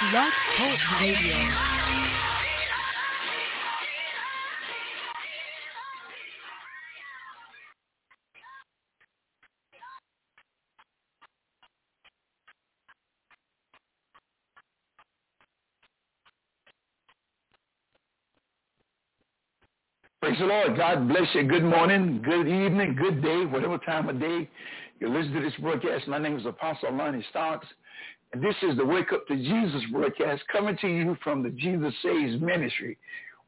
Blog Talk Radio. Praise the Lord. God bless you. Good morning, good evening, good day, whatever time of day you listen to this broadcast. My name is Apostle Lonnie Stocks. And this is the Wake Up to Jesus broadcast coming to you from the Jesus Saves Ministry,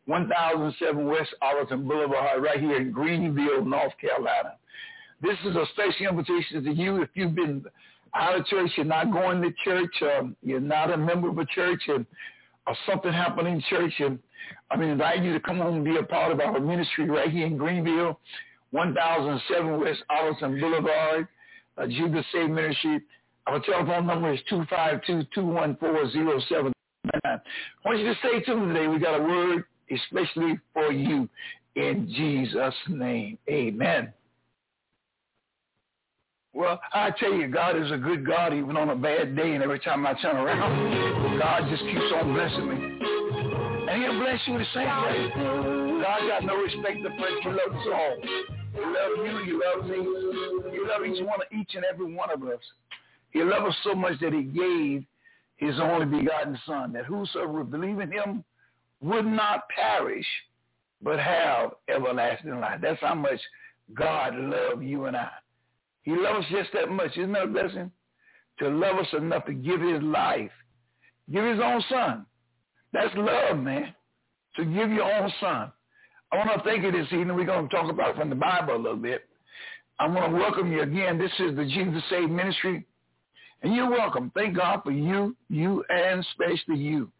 1007 West Arlington Boulevard, right here in Greenville, North Carolina. This is a special invitation to you if you've been out of church, you're not going to church, um, you're not a member of a church, and or something happened in church, and I mean, invite you to come home and be a part of our ministry right here in Greenville, 1007 West Arlington Boulevard, uh, Jesus Save Ministry. Our telephone number is 252-214-0799. I want you to stay tuned today. We got a word especially for you in Jesus' name. Amen. Well, I tell you, God is a good God even on a bad day, and every time I turn around, God just keeps on blessing me. And he'll bless you the same way. God got no respect to person. He loves us all. He loves you. He loves me. He loves each one, of each and every one of us. He loved us so much that he gave his only begotten son, that whosoever would believe in him would not perish, but have everlasting life. That's how much God loved you and I. He loves us just that much. Isn't that a blessing? To love us enough to give his life, give his own son. That's love, man. To give your own son. I want to thank you this evening. We're going to talk about from the Bible a little bit. I want to welcome you again. This is the Jesus Saved Ministry. And you're welcome. Thank God for you, you, and especially you.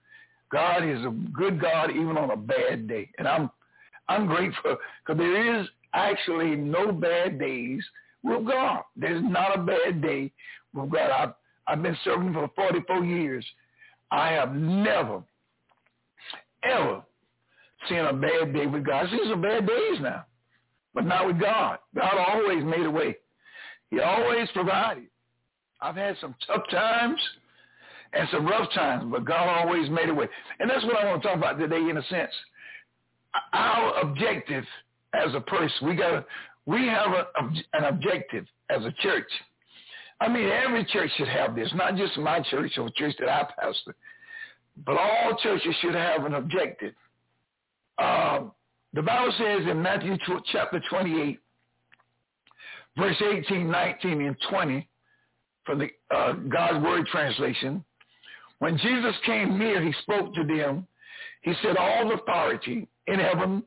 God is a good God even on a bad day. And I'm I'm grateful because there is actually no bad days with God. There's not a bad day with God. I've, I've been serving for 44 years. I have never, ever seen a bad day with God. Seen some bad days now, but not with God. God always made a way. He always provided. I've had some tough times and some rough times, but God always made a way. And that's what I want to talk about today in a sense. Our objective as a person, we got we have a, an objective as a church. I mean, every church should have this, not just my church or church that I pastor, but all churches should have an objective. Um, the Bible says in Matthew chapter 28, verse 18, 19, and 20, from the uh, God's Word translation, when Jesus came near, he spoke to them. He said, all authority in heaven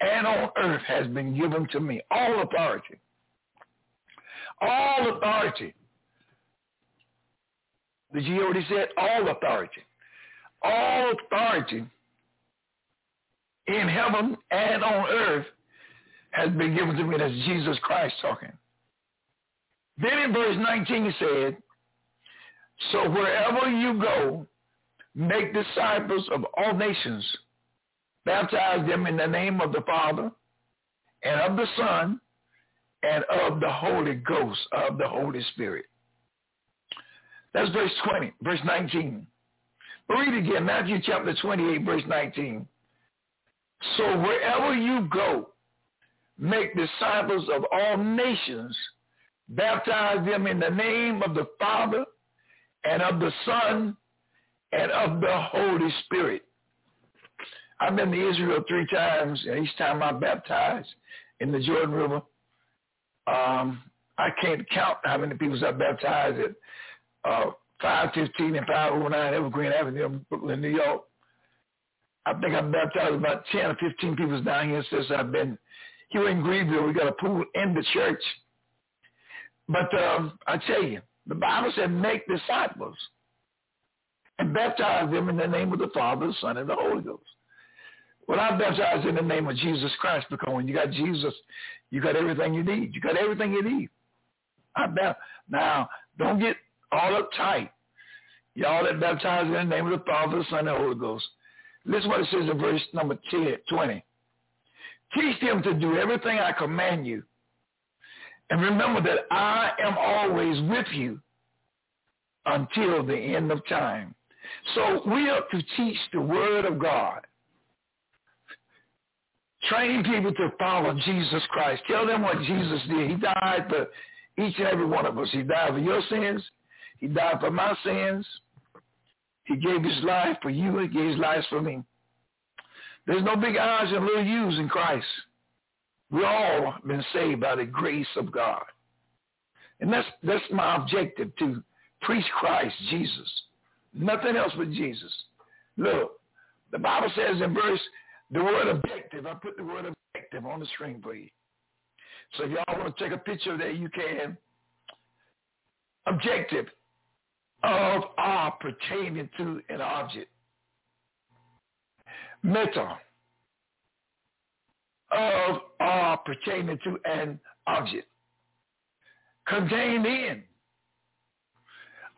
and on earth has been given to me. All authority. All authority. Did you hear what he said? All authority. All authority in heaven and on earth has been given to me. That's Jesus Christ talking. Then in verse 19 he said, so wherever you go, make disciples of all nations, baptize them in the name of the Father and of the Son and of the Holy Ghost, of the Holy Spirit. That's verse 20, verse 19. But read again, Matthew chapter 28, verse 19. So wherever you go, make disciples of all nations, baptize them in the name of the Father and of the Son and of the Holy Spirit. I've been to Israel three times, and each time I baptized in the Jordan River. Um, I can't count how many people I baptized at uh, 515 and 509 Evergreen Avenue, in Brooklyn, New York. I think I've baptized about 10 or 15 people down here since I've been here in Greenville. We got a pool in the church. But um, I tell you, the Bible said make disciples and baptize them in the name of the Father, the Son, and the Holy Ghost. Well, I baptize in the name of Jesus Christ because when you got Jesus, you got everything you need. You got everything you need. I baptize. Now, don't get all uptight. Y'all that baptize in the name of the Father, the Son, and the Holy Ghost. Listen what it says in verse number 10, 20. Teach them to do everything I command you. And remember that I am always with you until the end of time. So we are to teach the word of God. Train people to follow Jesus Christ. Tell them what Jesus did. He died for each and every one of us. He died for your sins. He died for my sins. He gave his life for you. He gave his life for me. There's no big I's and little U's in Christ. We all been saved by the grace of God. And that's, that's my objective to preach Christ, Jesus. Nothing else but Jesus. Look, the Bible says in verse, the word objective, I put the word objective on the screen for you. So if y'all want to take a picture of that, you can. Objective of are pertaining to an object. Meta of are pertaining to an object. Contained in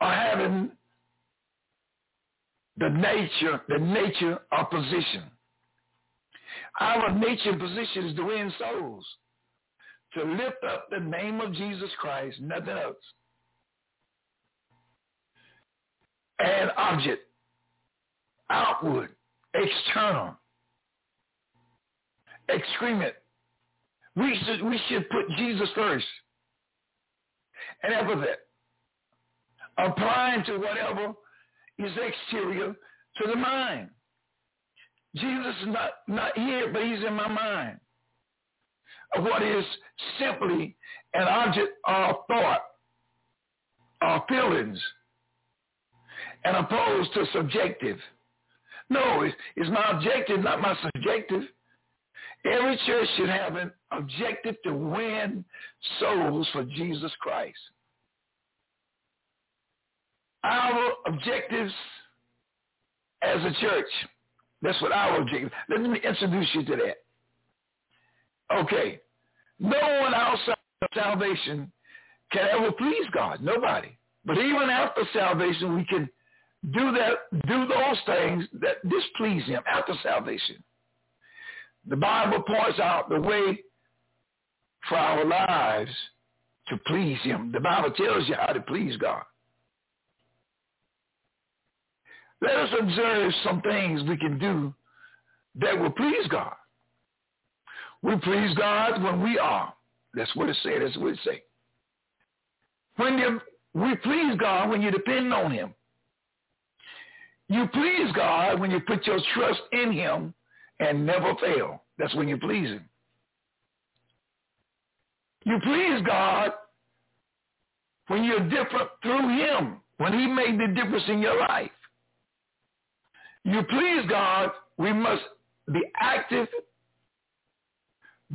or having the nature, the nature of position. Our nature and position is to win souls, to lift up the name of Jesus Christ, nothing else. And object, outward, external, excrement. We should, we should put Jesus first. An epithet, applying to whatever is exterior to the mind. Jesus is not, not here, but he's in my mind. Of what is simply an object of thought or feelings and opposed to subjective. No, it's, it's my objective, not my subjective. Every church should have an objective to win souls for Jesus Christ. Our objectives as a church, that's what our objective. Let me introduce you to that. Okay. No one outside of salvation can ever please God. Nobody. But even after salvation, we can do that, do those things that displease him after salvation. The Bible points out the way for our lives to please him. The Bible tells you how to please God. Let us observe some things we can do that will please God. We please God when we are. That's what it says. That's what it says. When you, we please God when you depend on him. You please God when you put your trust in him and never fail. That's when you please him. You please God when you're different through him, when he made the difference in your life. You please God, we must be active,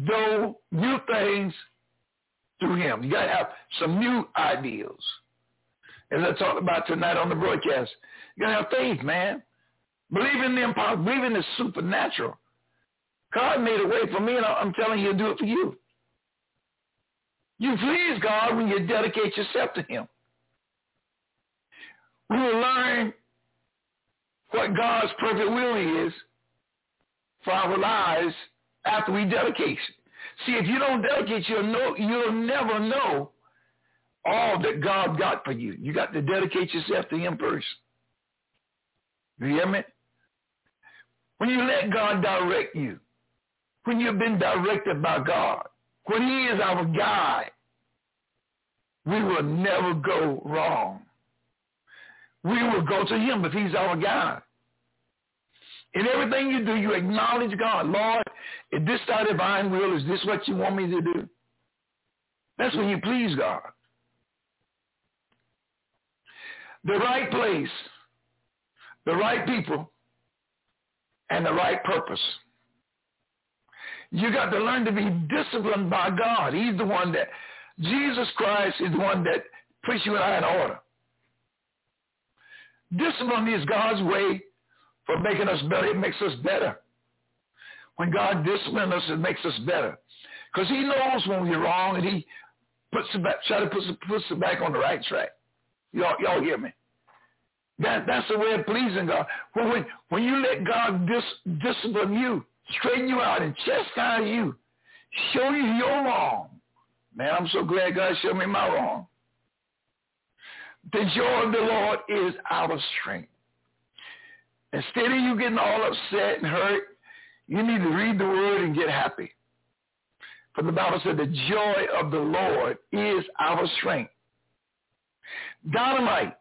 do new things through him. You got to have some new ideals. As I talked about tonight on the broadcast, you got to have faith, man. Believe in the impossible. Believe in the supernatural. God made a way for me, and I'm telling you, he'll do it for you. You please God when you dedicate yourself to him. We will learn what God's perfect will is for our lives after we dedicate. See, if you don't dedicate, you'll, know, you'll never know all that God got for you. You got to dedicate yourself to him first. You hear me? When you let God direct you, when you've been directed by God, when he is our guide, we will never go wrong. We will go to him if he's our guide. In everything you do, you acknowledge God. Lord, if this thy divine will, is this what you want me to do? That's when you please God. The right place, the right people, and the right purpose. You got to learn to be disciplined by God. He's the one that, Jesus Christ is the one that puts you in order. Discipline is God's way for making us better. It makes us better. When God disciplines us, it makes us better. Because he knows when we're wrong and he puts it back, try to put puts it back on the right track. Y'all, y'all hear me? That, that's the way of pleasing God. When, when, you let God dis, discipline you, straighten you out and chastise you, show you your wrong. Man, I'm so glad God showed me my wrong. The joy of the Lord is our strength. Instead of you getting all upset and hurt, you need to read the word and get happy. For the Bible said the joy of the Lord is our strength. Dynamite.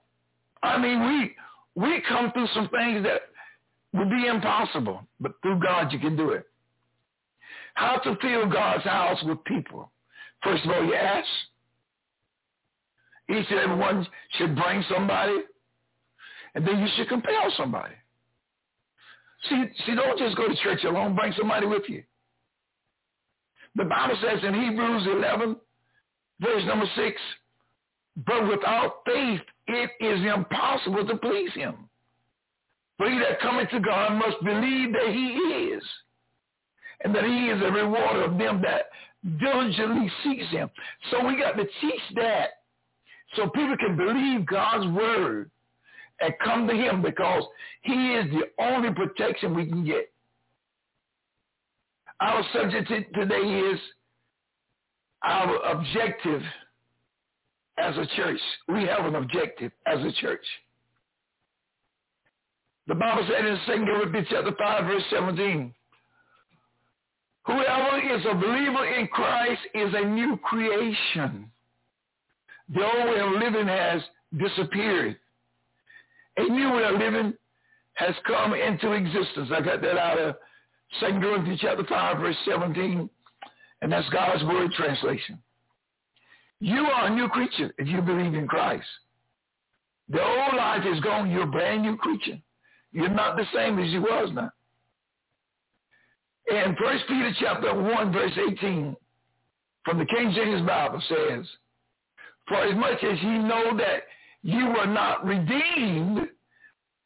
I mean, we we come through some things that would be impossible, but through God you can do it. How to fill God's house with people. First of all, you ask. Each and every one should bring somebody, and then you should compel somebody. See, see, don't just go to church alone. Bring somebody with you. The Bible says in Hebrews 11, verse number 6, but without faith it is impossible to please him. For he that cometh to God must believe that he is, and that he is a rewarder of them that diligently seeks him. So we got to teach that so people can believe God's word and come to him because he is the only protection we can get. Our subject today is our objective as a church. We have an objective as a church. The Bible said in 2 Corinthians chapter 5, verse 17, Whoever is a believer in Christ is a new creation. The old way of living has disappeared. A new way of living has come into existence. I got that out of 2 Corinthians chapter 5, verse 17, and that's God's word translation. You are a new creature if you believe in Christ. The old life is gone. You're a brand new creature. You're not the same as you was now. And First Peter chapter 1, verse 18 from the King James Bible says, For as much as ye know that you were not redeemed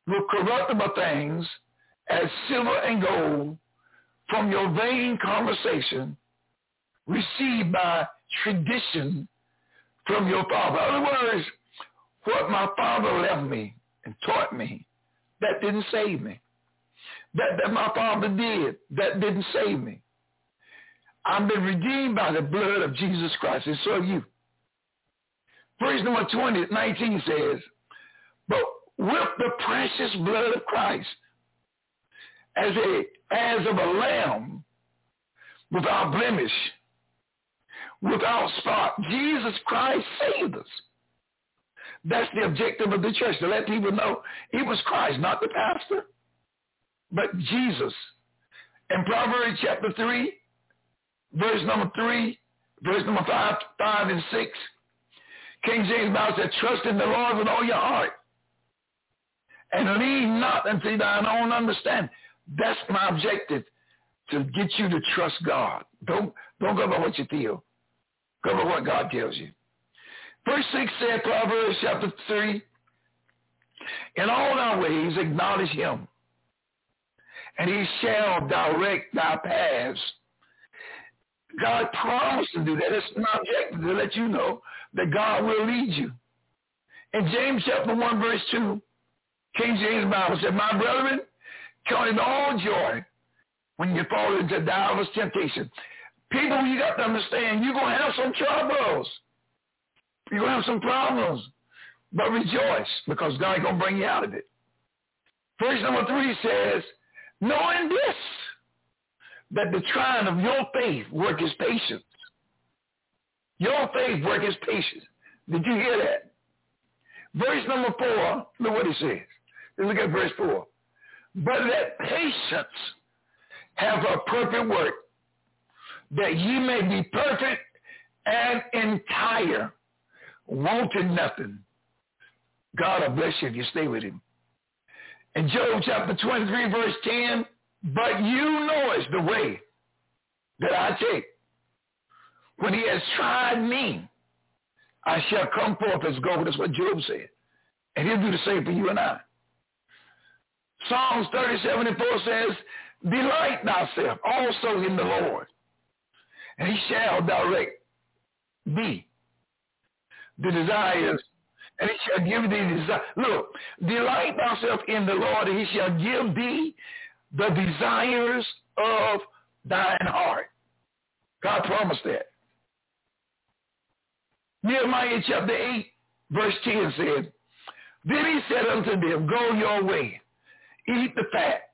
with corruptible things as silver and gold from your vain conversation received by tradition from your father. In other words, what my father left me and taught me, that didn't save me. That, that my father did, that didn't save me. I've been redeemed by the blood of Jesus Christ, and so have you. Verse number 20, 19 says, but with the precious blood of Christ, as a as of a lamb without blemish, without spot. Jesus Christ saved us. That's the objective of the church, to let people know it was Christ, not the pastor, but Jesus. In Proverbs chapter 3, verse number 3, verse number 5, 5 and 6, King James Bible said, trust in the Lord with all your heart and lean not unto thine own understanding. That's my objective, to get you to trust God. Don't, don't go by what you feel. Go what God tells you. Verse 6 said, Proverbs chapter 3, in all thy ways acknowledge him, and he shall direct thy paths. God promised to do that. It's an objective to let you know that God will lead you. In James chapter 1, verse 2, King James Bible said, My brethren, count it all joy when you fall into diverse temptation. People, you got to understand, you're going to have some troubles. You're going to have some problems. But rejoice because God's going to bring you out of it. Verse number three says, knowing this, that the trying of your faith work is patience. Your faith work is patience. Did you hear that? Verse number four, look what it says. Look at verse four. But let patience have a perfect work, that ye may be perfect and entire, wanting nothing. God will bless you if you stay with him. In Job chapter 23, verse 10, but you know it's the way that I take. When he has tried me, I shall come forth as gold. That's what Job said. And he'll do the same for you and I. Psalms 37 and 4 says, Delight thyself also in the Lord, and he shall direct thee the desires, and he shall give thee desire. Look, delight thyself in the Lord, and he shall give thee the desires of thine heart. God promised that. Nehemiah chapter 8, verse 10 said, Then he said unto them, Go your way eat the fat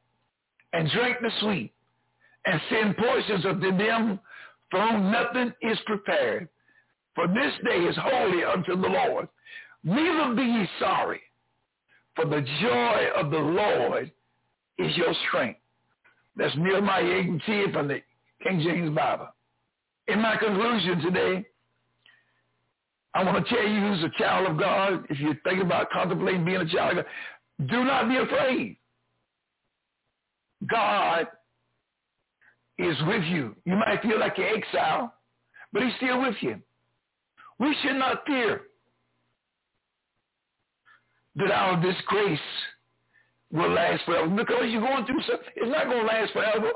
and drink the sweet and send portions unto them for nothing is prepared. For this day is holy unto the Lord. Neither be ye sorry, for the joy of the Lord is your strength. That's Nehemiah 8 and 10 from the King James Bible. In my conclusion today, I want to tell you who's a child of God. If you're thinking about contemplating being a child of God, do not be afraid. God is with you. You might feel like you're exile, but he's still with you. We should not fear that our disgrace will last forever. Because you're going through something, it's not going to last forever.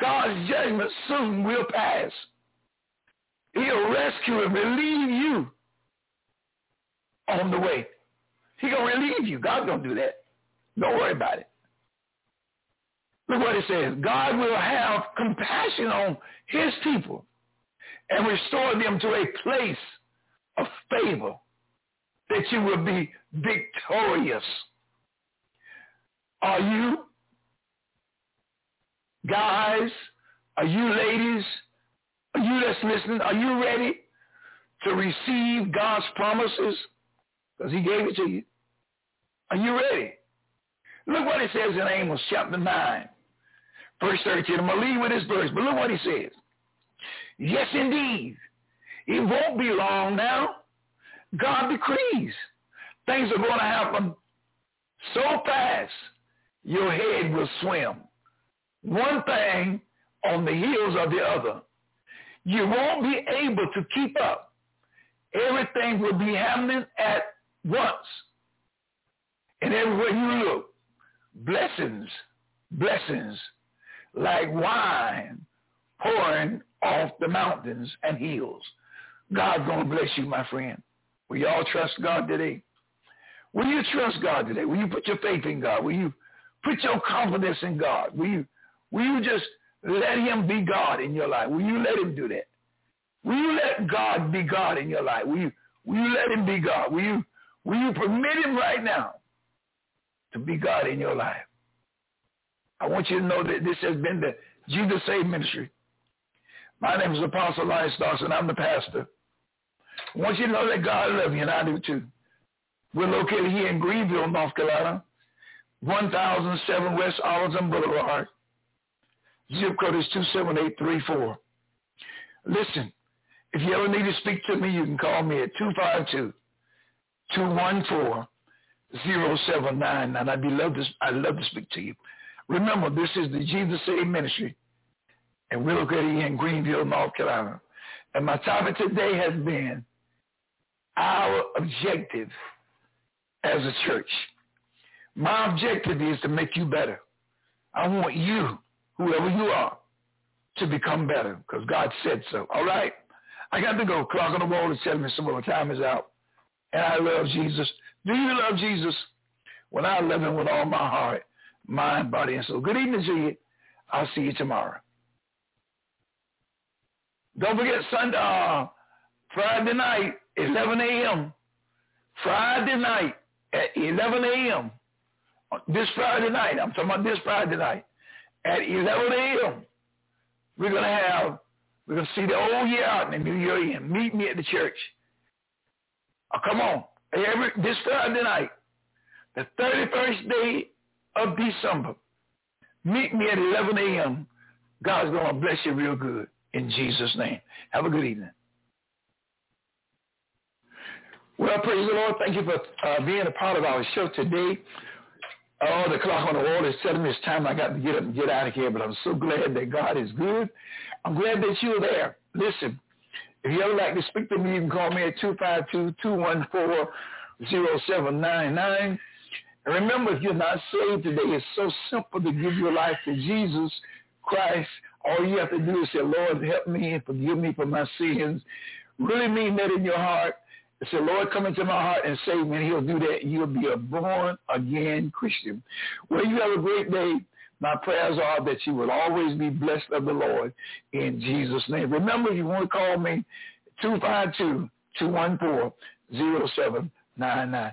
God's judgment soon will pass. He'll rescue and relieve you on the way. He gonna relieve you. God's gonna do that. Don't worry about it. Look what it says. God will have compassion on his people and restore them to a place of favor that you will be victorious. Are you guys? Are you ladies? Are you that's listening? Are you ready to receive God's promises? Because he gave it to you. Are you ready? Look what it says in Amos chapter 9, verse 13. I'm going to leave with this verse, but look what he says. Yes, indeed. It won't be long now. God decrees. Things are going to happen so fast, your head will swim. One thing on the heels of the other. You won't be able to keep up. Everything will be happening at once. And everywhere you look, blessings, blessings, like wine pouring off the mountains and hills. God's going to bless you, my friend. Will you all trust God today? Will you trust God today? Will you put your faith in God? Will you put your confidence in God? Will you, will you just let him be God in your life? Will you let him do that? Will you let God be God in your life? Will you, will you let him be God? Will you, will you permit him right now to be God in your life? I want you to know that this has been the Jesus Save Ministry. My name is Apostle Elias Dawson. I'm the pastor. I want you to know that God loves you, and I do too. We're located here in Greenville, North Carolina, 1007 West Arlington Boulevard. Zip code is 27834. Listen, if you ever need to speak to me, you can call me at 252-214-0799. I'd be love to, I'd love to speak to you. Remember, this is the Jesus Save Ministry, and we're located in Greenville, North Carolina. And my topic today has been our objective as a church. My objective is to make you better. I want you, whoever you are, to become better because God said so. All right? I got to go. Clock on the wall is telling me some more time is out. And I love Jesus. Do you love Jesus? When I love him with all my heart, mind, body, and soul. Good evening to you. I'll see you tomorrow. Don't forget Sunday, uh, Friday night, 11 a.m. Friday night at 11 a.m. This Friday night, I'm talking about this Friday night, at 11 a.m. We're gonna have, we're gonna see the old year out and the new year in. Meet me at the church. Oh, come on, every this Friday night, the 31st day of December. Meet me at 11 a.m. God's gonna bless you real good in Jesus' name. Have a good evening. Well, praise the Lord. Thank you for uh, being a part of our show today. Oh, the clock on the wall is telling me it's time I got to get up and get out of here, but I'm so glad that God is good. I'm glad that you're there. Listen, if you ever like to speak to me, you can call me at 252-214-0799. And remember, if you're not saved today, it's so simple to give your life to Jesus Christ. All you have to do is say, Lord, help me and forgive me for my sins. Really mean that in your heart Say, Lord, come into my heart and save me. And he'll do that. You'll be a born-again Christian. Well, you have a great day. My prayers are that you will always be blessed of the Lord in Jesus' name. Remember, if you want to call me, 252-214-0799.